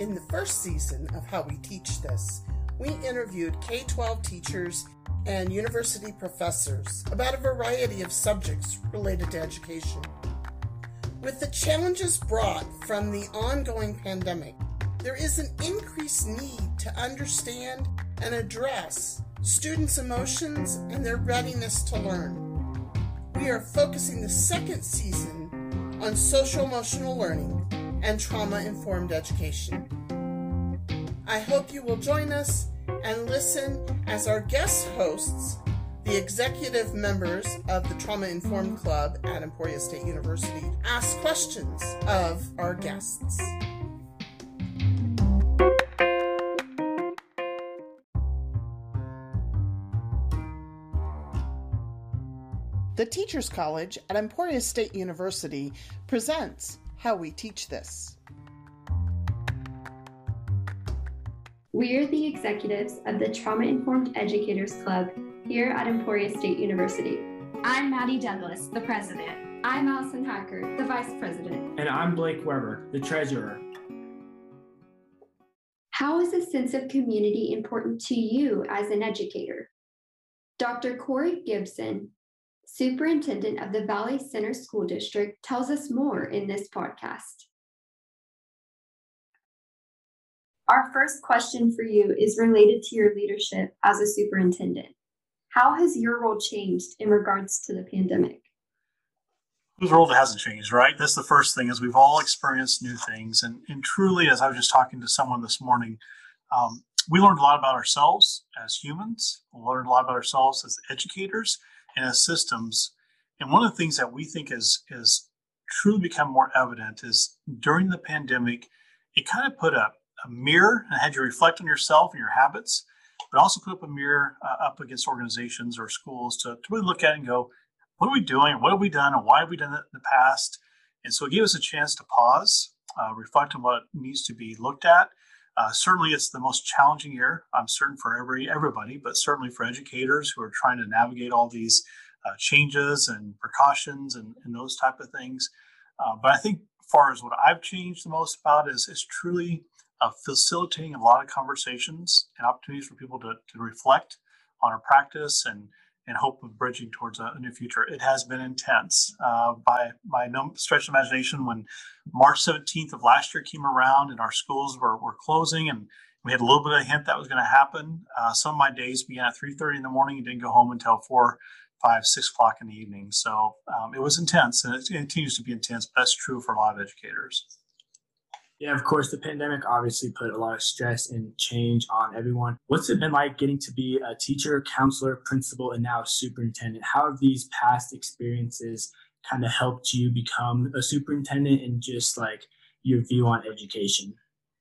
In the first season of How We Teach This, we interviewed K 12 teachers and university professors about a variety of subjects related to education. With the challenges brought from the ongoing pandemic, there is an increased need to understand and address students' emotions and their readiness to learn. We are focusing the second season on social emotional learning and trauma informed education. I hope you will join us and listen as our guest hosts, the executive members of the Trauma Informed Club at Emporia State University, ask questions of our guests. The Teachers College at Emporia State University presents How We Teach This. We're the executives of the Trauma Informed Educators Club here at Emporia State University. I'm Maddie Douglas, the president. I'm Allison Hacker, the vice president. And I'm Blake Weber, the treasurer. How is a sense of community important to you as an educator? Dr. Corey Gibson, superintendent of the Valley Center School District, tells us more in this podcast. Our first question for you is related to your leadership as a superintendent. How has your role changed in regards to the pandemic? Whose role hasn't changed, right? That's the first thing is we've all experienced new things. And, and truly, as I was just talking to someone this morning, um, we learned a lot about ourselves as humans. We learned a lot about ourselves as educators and as systems. And one of the things that we think is, is truly become more evident is during the pandemic, it kind of put a, a mirror and had you reflect on yourself and your habits, but also put up a mirror uh, up against organizations or schools to, to really look at and go, what are we doing? What have we done? And why have we done it in the past? And so it gave us a chance to pause, uh, reflect on what needs to be looked at. Uh, certainly, it's the most challenging year. I'm certain for every everybody, but certainly for educators who are trying to navigate all these uh, changes and precautions and, and, those type of things. Uh, but I think, far as what I've changed the most about is is truly of facilitating a lot of conversations and opportunities for people to, to reflect on our practice and and hope of bridging towards a, a new future. It has been intense. Uh, by my num- stretch of imagination, when March 17th of last year came around and our schools were, were closing and we had a little bit of a hint that was going to happen. Uh, some of my days began at 3.30 in the morning and didn't go home until 4, 5, 6 o'clock in the evening. So um, it was intense and it continues to be intense. That's true for a lot of educators. Yeah, of course, the pandemic obviously put a lot of stress and change on everyone. What's it been like getting to be a teacher, counselor, principal, and now superintendent? How have these past experiences kind of helped you become a superintendent and just like your view on education?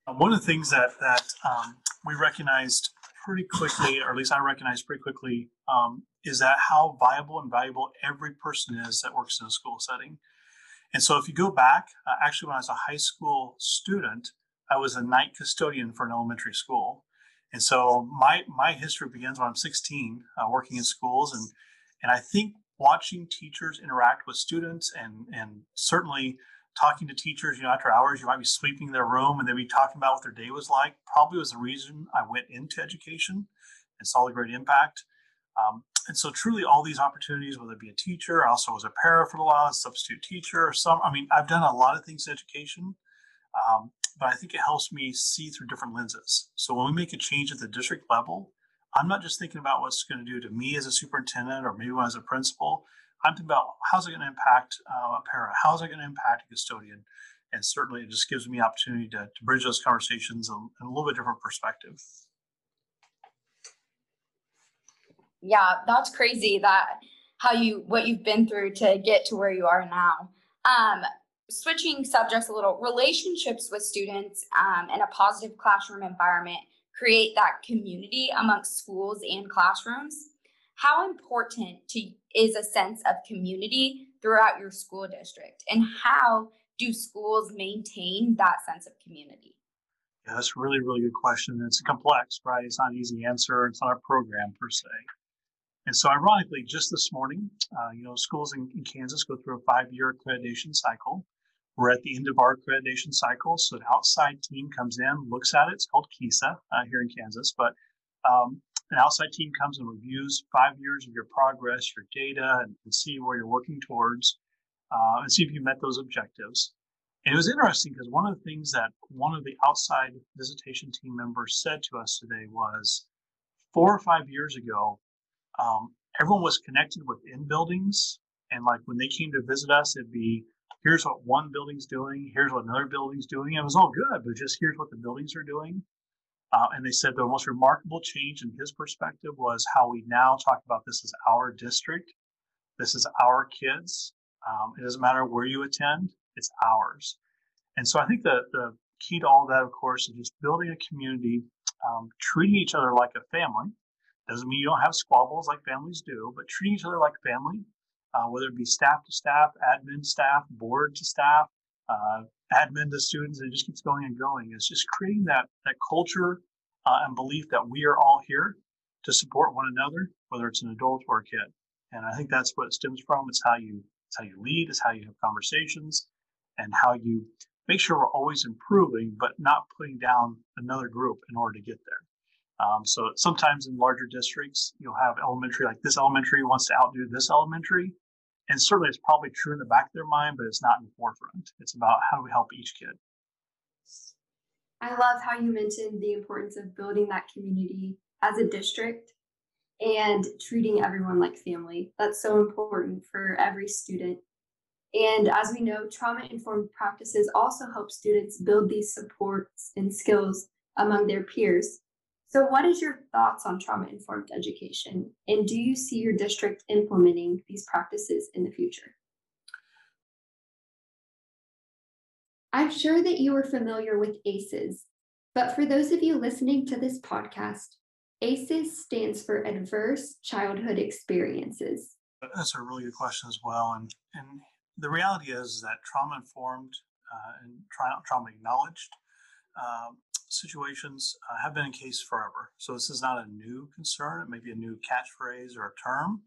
Uh, one of the things that that um, we recognized pretty quickly, or at least I recognized pretty quickly, um, is that how viable and valuable every person is that works in a school setting. And so if you go back, uh, actually, when I was a high school student, I was a night custodian for an elementary school. And so my my history begins when I'm 16, uh, working in schools, and and I think watching teachers interact with students, and and certainly talking to teachers, you know, after hours, you might be sweeping their room, and they'd be talking about what their day was like. Probably was the reason I went into education and saw the great impact. Um, and so truly all these opportunities, whether it be a teacher, I also was a para for a while, a substitute teacher, or some, I mean, I've done a lot of things in education, um, but I think it helps me see through different lenses. So when we make a change at the district level, I'm not just thinking about what's going to do to me as a superintendent or maybe as a principal. I'm thinking about how's it going to impact uh, a para? How's it going to impact a custodian? And certainly it just gives me opportunity to, to bridge those conversations in, in a little bit different perspective yeah, that's crazy that how you what you've been through to get to where you are now. Um, switching subjects a little, relationships with students um, in a positive classroom environment create that community amongst schools and classrooms. How important to, is a sense of community throughout your school district, and how do schools maintain that sense of community? Yeah, that's a really, really good question. It's complex, right? It's not an easy answer. It's not a program per se. And so, ironically, just this morning, uh, you know, schools in, in, Kansas go through a five-year accreditation cycle. we're at the end of our accreditation cycle, so an outside team comes in, looks at it. It's called KESA uh, here in Kansas, but um, an outside team comes and reviews five years of your progress, your data, and, and see where you're working towards, uh, and see if you met those objectives. And it was interesting because one of the things that one of the outside visitation team members said to us today was four or five years ago, um, everyone was connected within buildings. And like when they came to visit us, it'd be here's what one building's doing, here's what another building's doing. It was all good, but just here's what the buildings are doing. Uh, and they said the most remarkable change in his perspective was how we now talk about this as our district. This is our kids. Um, it doesn't matter where you attend, it's ours. And so I think the, the key to all that, of course, is just building a community, um, treating each other like a family. Doesn't mean you don't have squabbles like families do, but treating each other like family, uh, whether it be staff to staff, admin staff, board to staff, uh, admin to students, and it just keeps going and going. It's just creating that that culture uh, and belief that we are all here to support one another, whether it's an adult or a kid. And I think that's what it stems from. It's how you it's how you lead, it's how you have conversations, and how you make sure we're always improving, but not putting down another group in order to get there. Um, so sometimes in larger districts, you'll have elementary, like this elementary wants to outdo this elementary. And certainly it's probably true in the back of their mind, but it's not in the forefront. It's about how do we help each kid. I love how you mentioned the importance of building that community as a district and treating everyone like family. That's so important for every student. And as we know, trauma informed practices also help students build these supports and skills among their peers so, what is your thoughts on trauma informed education? And do you see your district implementing these practices in the future? I'm sure that you are familiar with ACEs, but for those of you listening to this podcast, ACEs stands for Adverse Childhood Experiences. That's a really good question as well. And, and the reality is that trauma informed uh, and tra- trauma acknowledged um, situations uh, have been in case forever. So this is not a new concern. It may be a new catchphrase or a term,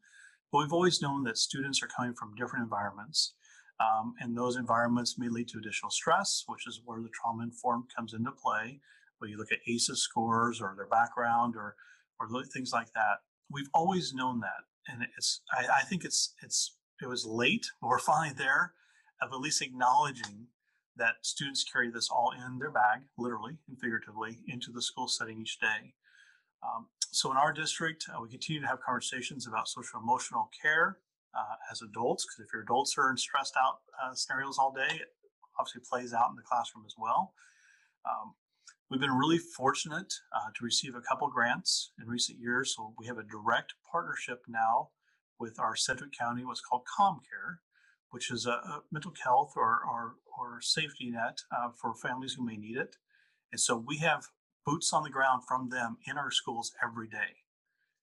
but we've always known that students are coming from different environments. Um, and those environments may lead to additional stress, which is where the trauma informed comes into play. Where you look at ACEs scores or their background or or things like that. We've always known that, and it's I, I think it's it's it was late, but we're finally there of at least acknowledging that students carry this all in their bag, literally and figuratively, into the school setting each day. Um, so in our district, uh, we continue to have conversations about social emotional care uh, as adults, because if your adults are in stressed out uh, scenarios all day, it obviously plays out in the classroom as well. Um, we've been really fortunate uh, to receive a couple grants in recent years. So we have a direct partnership now with our Sedgwick County, what's called ComCare, which is a, a mental health or, or, or safety net uh, for families who may need it. And so we have boots on the ground from them in our schools every day.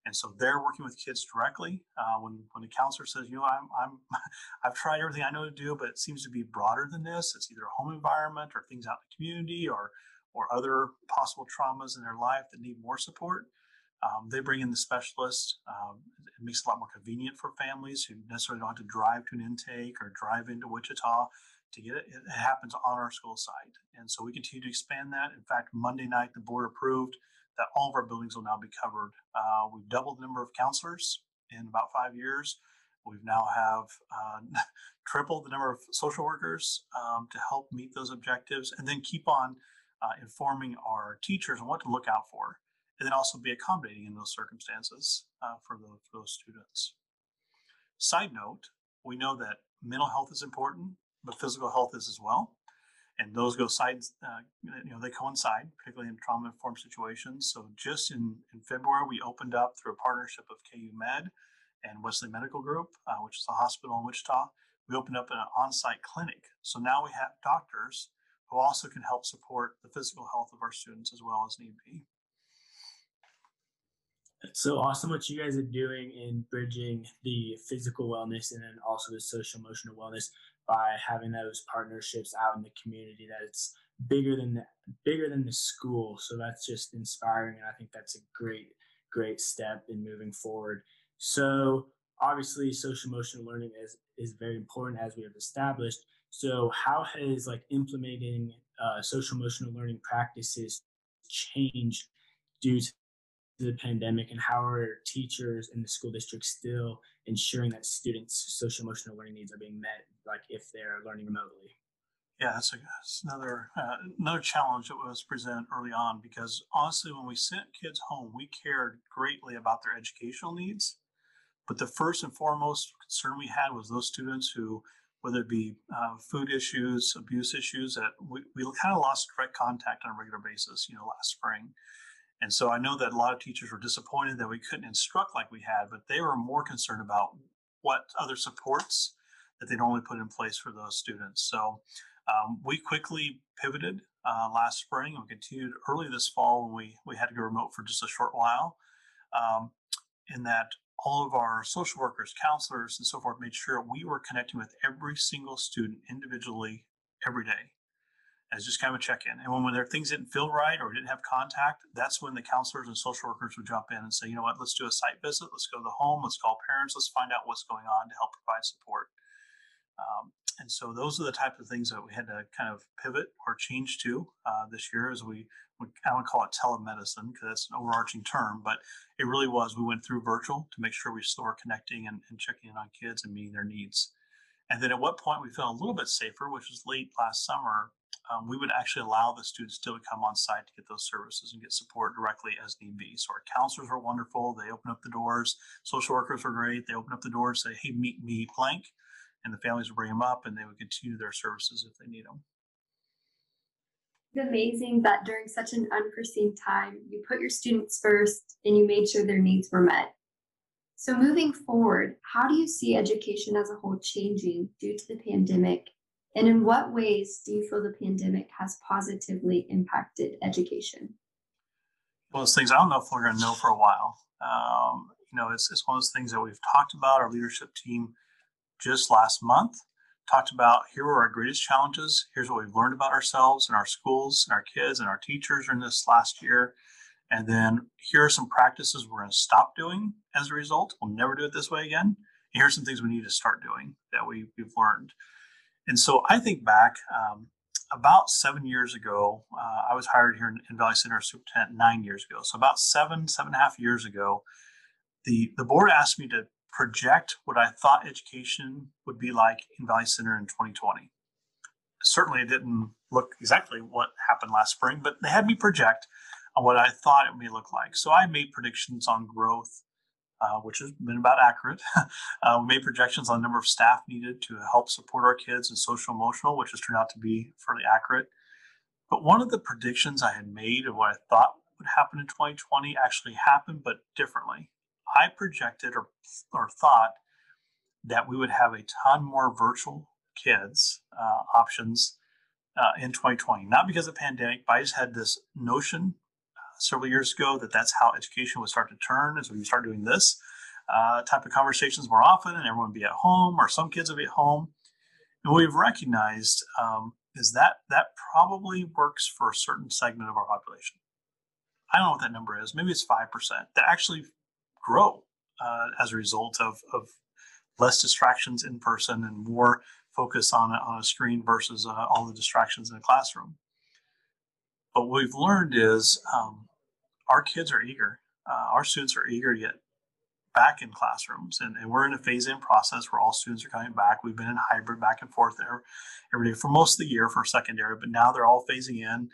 And so they're working with kids directly. Uh, when when the counselor says, you know, I'm I'm I've tried everything I know to do, but it seems to be broader than this. It's either a home environment or things out in the community or or other possible traumas in their life that need more support. Um, they bring in the specialists. Um, it makes it a lot more convenient for families who necessarily don't have to drive to an intake or drive into Wichita to get it. It happens on our school site. And so we continue to expand that. In fact, Monday night, the board approved that all of our buildings will now be covered. Uh, we've doubled the number of counselors in about five years. We've now have uh, tripled the number of social workers um, to help meet those objectives and then keep on uh, informing our teachers on what to look out for and then also be accommodating in those circumstances uh, for, those, for those students. Side note, we know that mental health is important, but physical health is as well. And those go sides, uh, you know, they coincide, particularly in trauma informed situations. So just in, in February, we opened up through a partnership of KU Med and Wesley Medical Group, uh, which is a hospital in Wichita. We opened up an on site clinic. So now we have doctors who also can help support the physical health of our students as well as need be. It's so awesome what you guys are doing in bridging the physical wellness and then also the social emotional wellness by having those partnerships out in the community that it's bigger than the, bigger than the school so that's just inspiring and i think that's a great great step in moving forward so obviously social emotional learning is is very important as we have established. So, how has like implementing uh, social emotional learning practices changed due to the pandemic, and how are teachers in the school district still ensuring that students' social emotional learning needs are being met, like if they're learning remotely? Yeah, that's, a, that's another uh, another challenge that was presented early on because honestly, when we sent kids home, we cared greatly about their educational needs. But the first and foremost concern we had was those students who, whether it be uh, food issues, abuse issues, that we, we kind of lost direct contact on a regular basis, you know, last spring. And so I know that a lot of teachers were disappointed that we couldn't instruct like we had, but they were more concerned about what other supports that they'd normally put in place for those students. So um, we quickly pivoted uh, last spring and we continued early this fall when we, we had to go remote for just a short while. Um, in that all of our social workers, counselors, and so forth made sure we were connecting with every single student individually every day as just kind of a check-in. And when, when their things didn't feel right or didn't have contact, that's when the counselors and social workers would jump in and say, you know what, let's do a site visit, let's go to the home, let's call parents, let's find out what's going on to help provide support. Um, and so those are the type of things that we had to kind of pivot or change to uh, this year as we, we I don't call it telemedicine because that's an overarching term, but it really was. We went through virtual to make sure we still were connecting and, and checking in on kids and meeting their needs. And then at what point we felt a little bit safer, which was late last summer, um, we would actually allow the students still to come on site to get those services and get support directly as need be. So our counselors were wonderful. They opened up the doors. Social workers were great. They opened up the doors, say, hey, meet me blank and the families would bring them up and they would continue their services if they need them. It's amazing that during such an unforeseen time, you put your students first and you made sure their needs were met. So, moving forward, how do you see education as a whole changing due to the pandemic? And in what ways do you feel the pandemic has positively impacted education? Well, those things I don't know if we're going to know for a while. Um, you know, it's, it's one of those things that we've talked about. Our leadership team just last month talked about here are our greatest challenges. Here's what we've learned about ourselves and our schools and our kids and our teachers in this last year. And then here are some practices we're going to stop doing as a result. We'll never do it this way again. And here are some things we need to start doing that we, we've learned. And so I think back um, about seven years ago, uh, I was hired here in, in Valley Center superintendent nine years ago. So about seven, seven and a half years ago, the, the board asked me to project what I thought education would be like in Valley Center in 2020. Certainly, it didn't look exactly what happened last spring, but they had me project on what I thought it may look like. So I made predictions on growth, uh, which has been about accurate. uh, we made projections on the number of staff needed to help support our kids in social emotional, which has turned out to be fairly accurate. But one of the predictions I had made of what I thought would happen in 2020 actually happened, but differently. I projected or, or thought that we would have a ton more virtual kids uh, options uh, in 2020. Not because of pandemic, but I just had this notion several years ago that that's how education would start to turn as we start doing this uh, type of conversations more often, and everyone be at home, or some kids would be at home. And what we've recognized um, is that that probably works for a certain segment of our population. I don't know what that number is. Maybe it's five percent that actually grow uh, as a result of, of less distractions in person and more focus on a, on a screen versus uh, all the distractions in a classroom. But what we've learned is um, our kids are eager, uh, our students are eager to get back in classrooms. And, and we're in a phase in process where all students are coming back. We've been in hybrid back and forth there every day for most of the year for secondary, but now they're all phasing in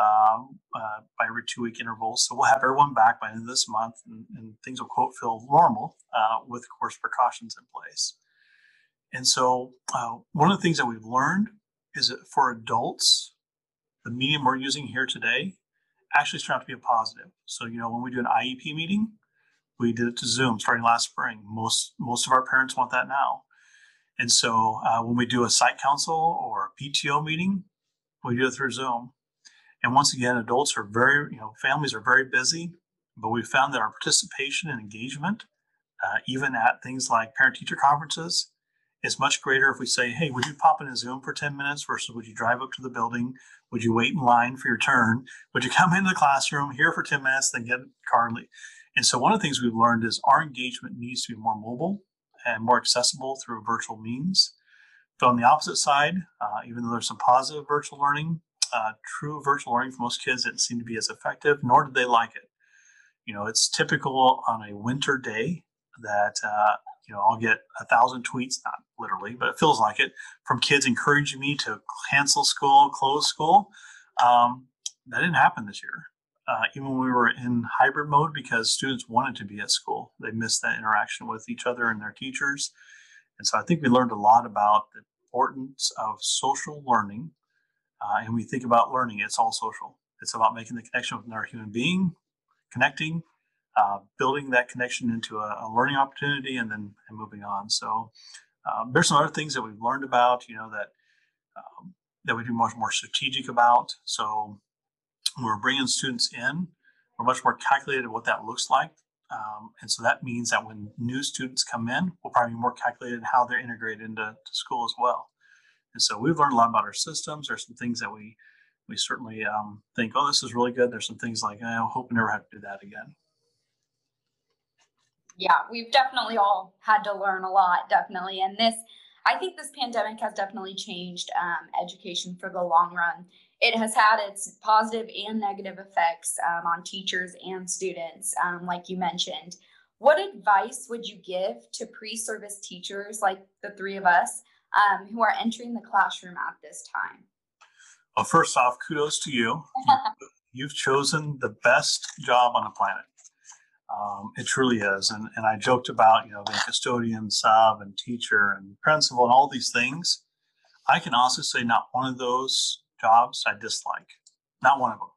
um, uh, by every two week intervals. So we'll have everyone back by the end of this month and, and things will quote feel normal uh, with course precautions in place. And so uh, one of the things that we've learned is that for adults, the medium we're using here today actually turned out to be a positive. So, you know, when we do an IEP meeting, we did it to Zoom starting last spring. Most most of our parents want that now. And so uh, when we do a site council or a PTO meeting, we do it through Zoom. And once again, adults are very, you know, families are very busy, but we found that our participation and engagement, uh, even at things like parent teacher conferences, is much greater if we say, hey, would you pop in a Zoom for 10 minutes versus would you drive up to the building? Would you wait in line for your turn? Would you come into the classroom here for 10 minutes, then get a car and leave? And so one of the things we've learned is our engagement needs to be more mobile and more accessible through virtual means. But on the opposite side, uh, even though there's some positive virtual learning, uh, true virtual learning for most kids didn't seem to be as effective, nor did they like it. You know, it's typical on a winter day that uh, you know I'll get a thousand tweets, not literally, but it feels like it, from kids encouraging me to cancel school, close school. Um, that didn't happen this year. Uh, even when we were in hybrid mode, because students wanted to be at school, they missed that interaction with each other and their teachers. And so I think we learned a lot about the importance of social learning. Uh, and we think about learning, it's all social. It's about making the connection with another human being, connecting, uh, building that connection into a, a, learning opportunity, and then and moving on. So um, there's some other things that we've learned about, you know, that um, that we do much more strategic about. So when we're bringing students in, we're much more calculated what that looks like. Um, and so that means that when new students come in, we'll probably be more calculated how they're integrated into school as well. And so we've learned a lot about our systems. There's some things that we we certainly um, think, oh, this is really good. There's some things like, I hope we never have to do that again. Yeah, we've definitely all had to learn a lot, definitely. And this, I think this pandemic has definitely changed um, education for the long run it has had its positive and negative effects um, on teachers and students, um, like you mentioned. What advice would you give to pre service teachers like the three of us um, who are entering the classroom at this time? Well, first off, kudos to you. You've chosen the best job on the planet. Um, it truly is. And, and I joked about, you know, being custodian, sub, and teacher, and principal, and all these things. I can also say not one of those jobs I dislike. Not one of them.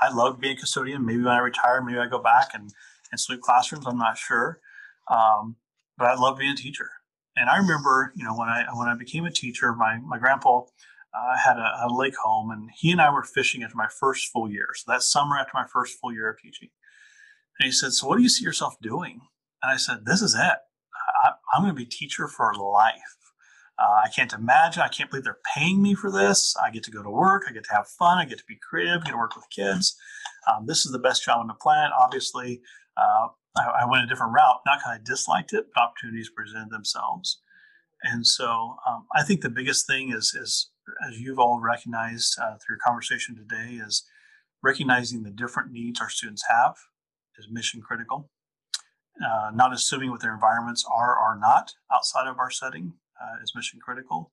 I love being a custodian. Maybe when I retire, maybe I go back and, and sweep classrooms. I'm not sure. Um, but I love being a teacher. And I remember, you know, when I when I became a teacher, my my grandpa uh, had a, a, lake home, and he and I were fishing after my first full year. So that summer after my first full year of teaching, and he said, "So what do you see yourself doing?" And I said, "This is it. I, I'm going to be teacher for life." Uh, I can't imagine. I can't believe they're paying me for this. I get to go to work. I get to have fun. I get to be creative. Get to work with kids. Um, this is the best job on the planet. Obviously, uh, I, I, went a different route, not because I disliked it, but opportunities presented themselves. And so, um, I think the biggest thing is, is as you've all recognized uh, through your conversation today, is recognizing the different needs our students have is mission critical. Uh, not assuming what their environments are or not outside of our setting, uh, is mission critical.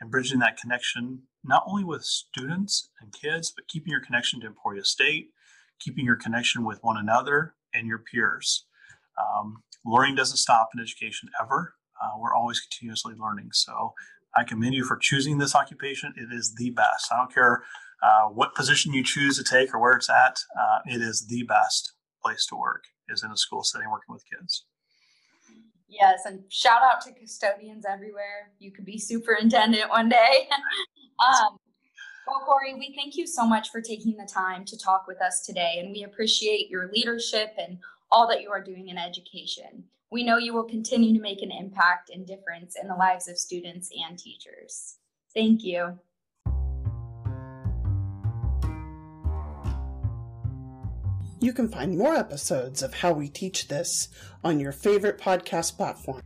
And bridging that connection, not only with students and kids, but keeping your connection to Emporia State, keeping your connection with one another and your peers. Um, learning doesn't stop in education ever. Uh, we're always continuously learning. So I commend you for choosing this occupation. It is the best. I don't care uh, what position you choose to take or where it's at. Uh, it is the best place to work is in a school setting working with kids. Yes, and shout out to custodians everywhere. You could be superintendent one day. um, well, Corey, we thank you so much for taking the time to talk with us today, and we appreciate your leadership and all that you are doing in education. We know you will continue to make an impact and difference in the lives of students and teachers. Thank you. You can find more episodes of How We Teach This on your favorite podcast platform.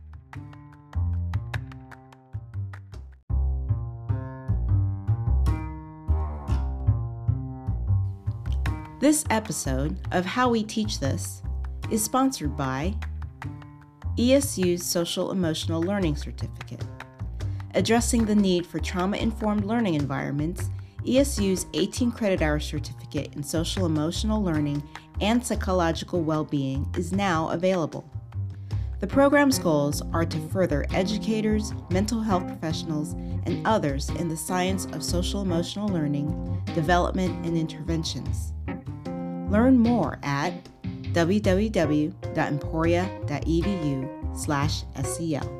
This episode of How We Teach This is sponsored by ESU's Social Emotional Learning Certificate. Addressing the need for trauma informed learning environments, ESU's 18 credit hour certificate in social emotional learning and psychological well being is now available. The program's goals are to further educators, mental health professionals, and others in the science of social emotional learning, development, and interventions. Learn more at www.emporia.edu/sel.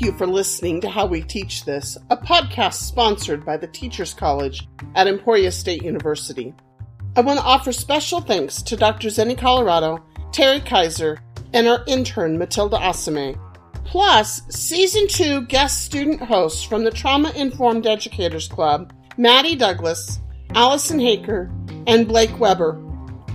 You for listening to How We Teach This, a podcast sponsored by the Teachers College at Emporia State University. I want to offer special thanks to Dr. Zenny Colorado, Terry Kaiser, and our intern Matilda Asame, plus season two guest student hosts from the Trauma Informed Educators Club, Maddie Douglas, Allison Haker, and Blake Weber.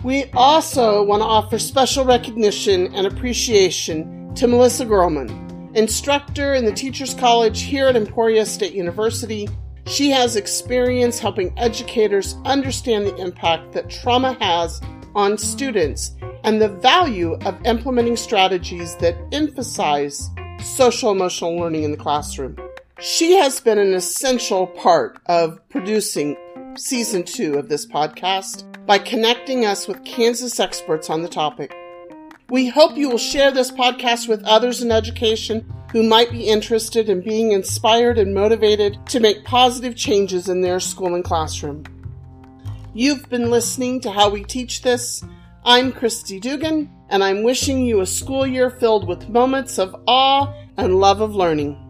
We also want to offer special recognition and appreciation to Melissa Groman, instructor in the Teachers College here at Emporia State University. She has experience helping educators understand the impact that trauma has on students and the value of implementing strategies that emphasize social emotional learning in the classroom. She has been an essential part of producing season two of this podcast by connecting us with Kansas experts on the topic. We hope you will share this podcast with others in education who might be interested in being inspired and motivated to make positive changes in their school and classroom. You've been listening to How We Teach This. I'm Christy Dugan, and I'm wishing you a school year filled with moments of awe and love of learning.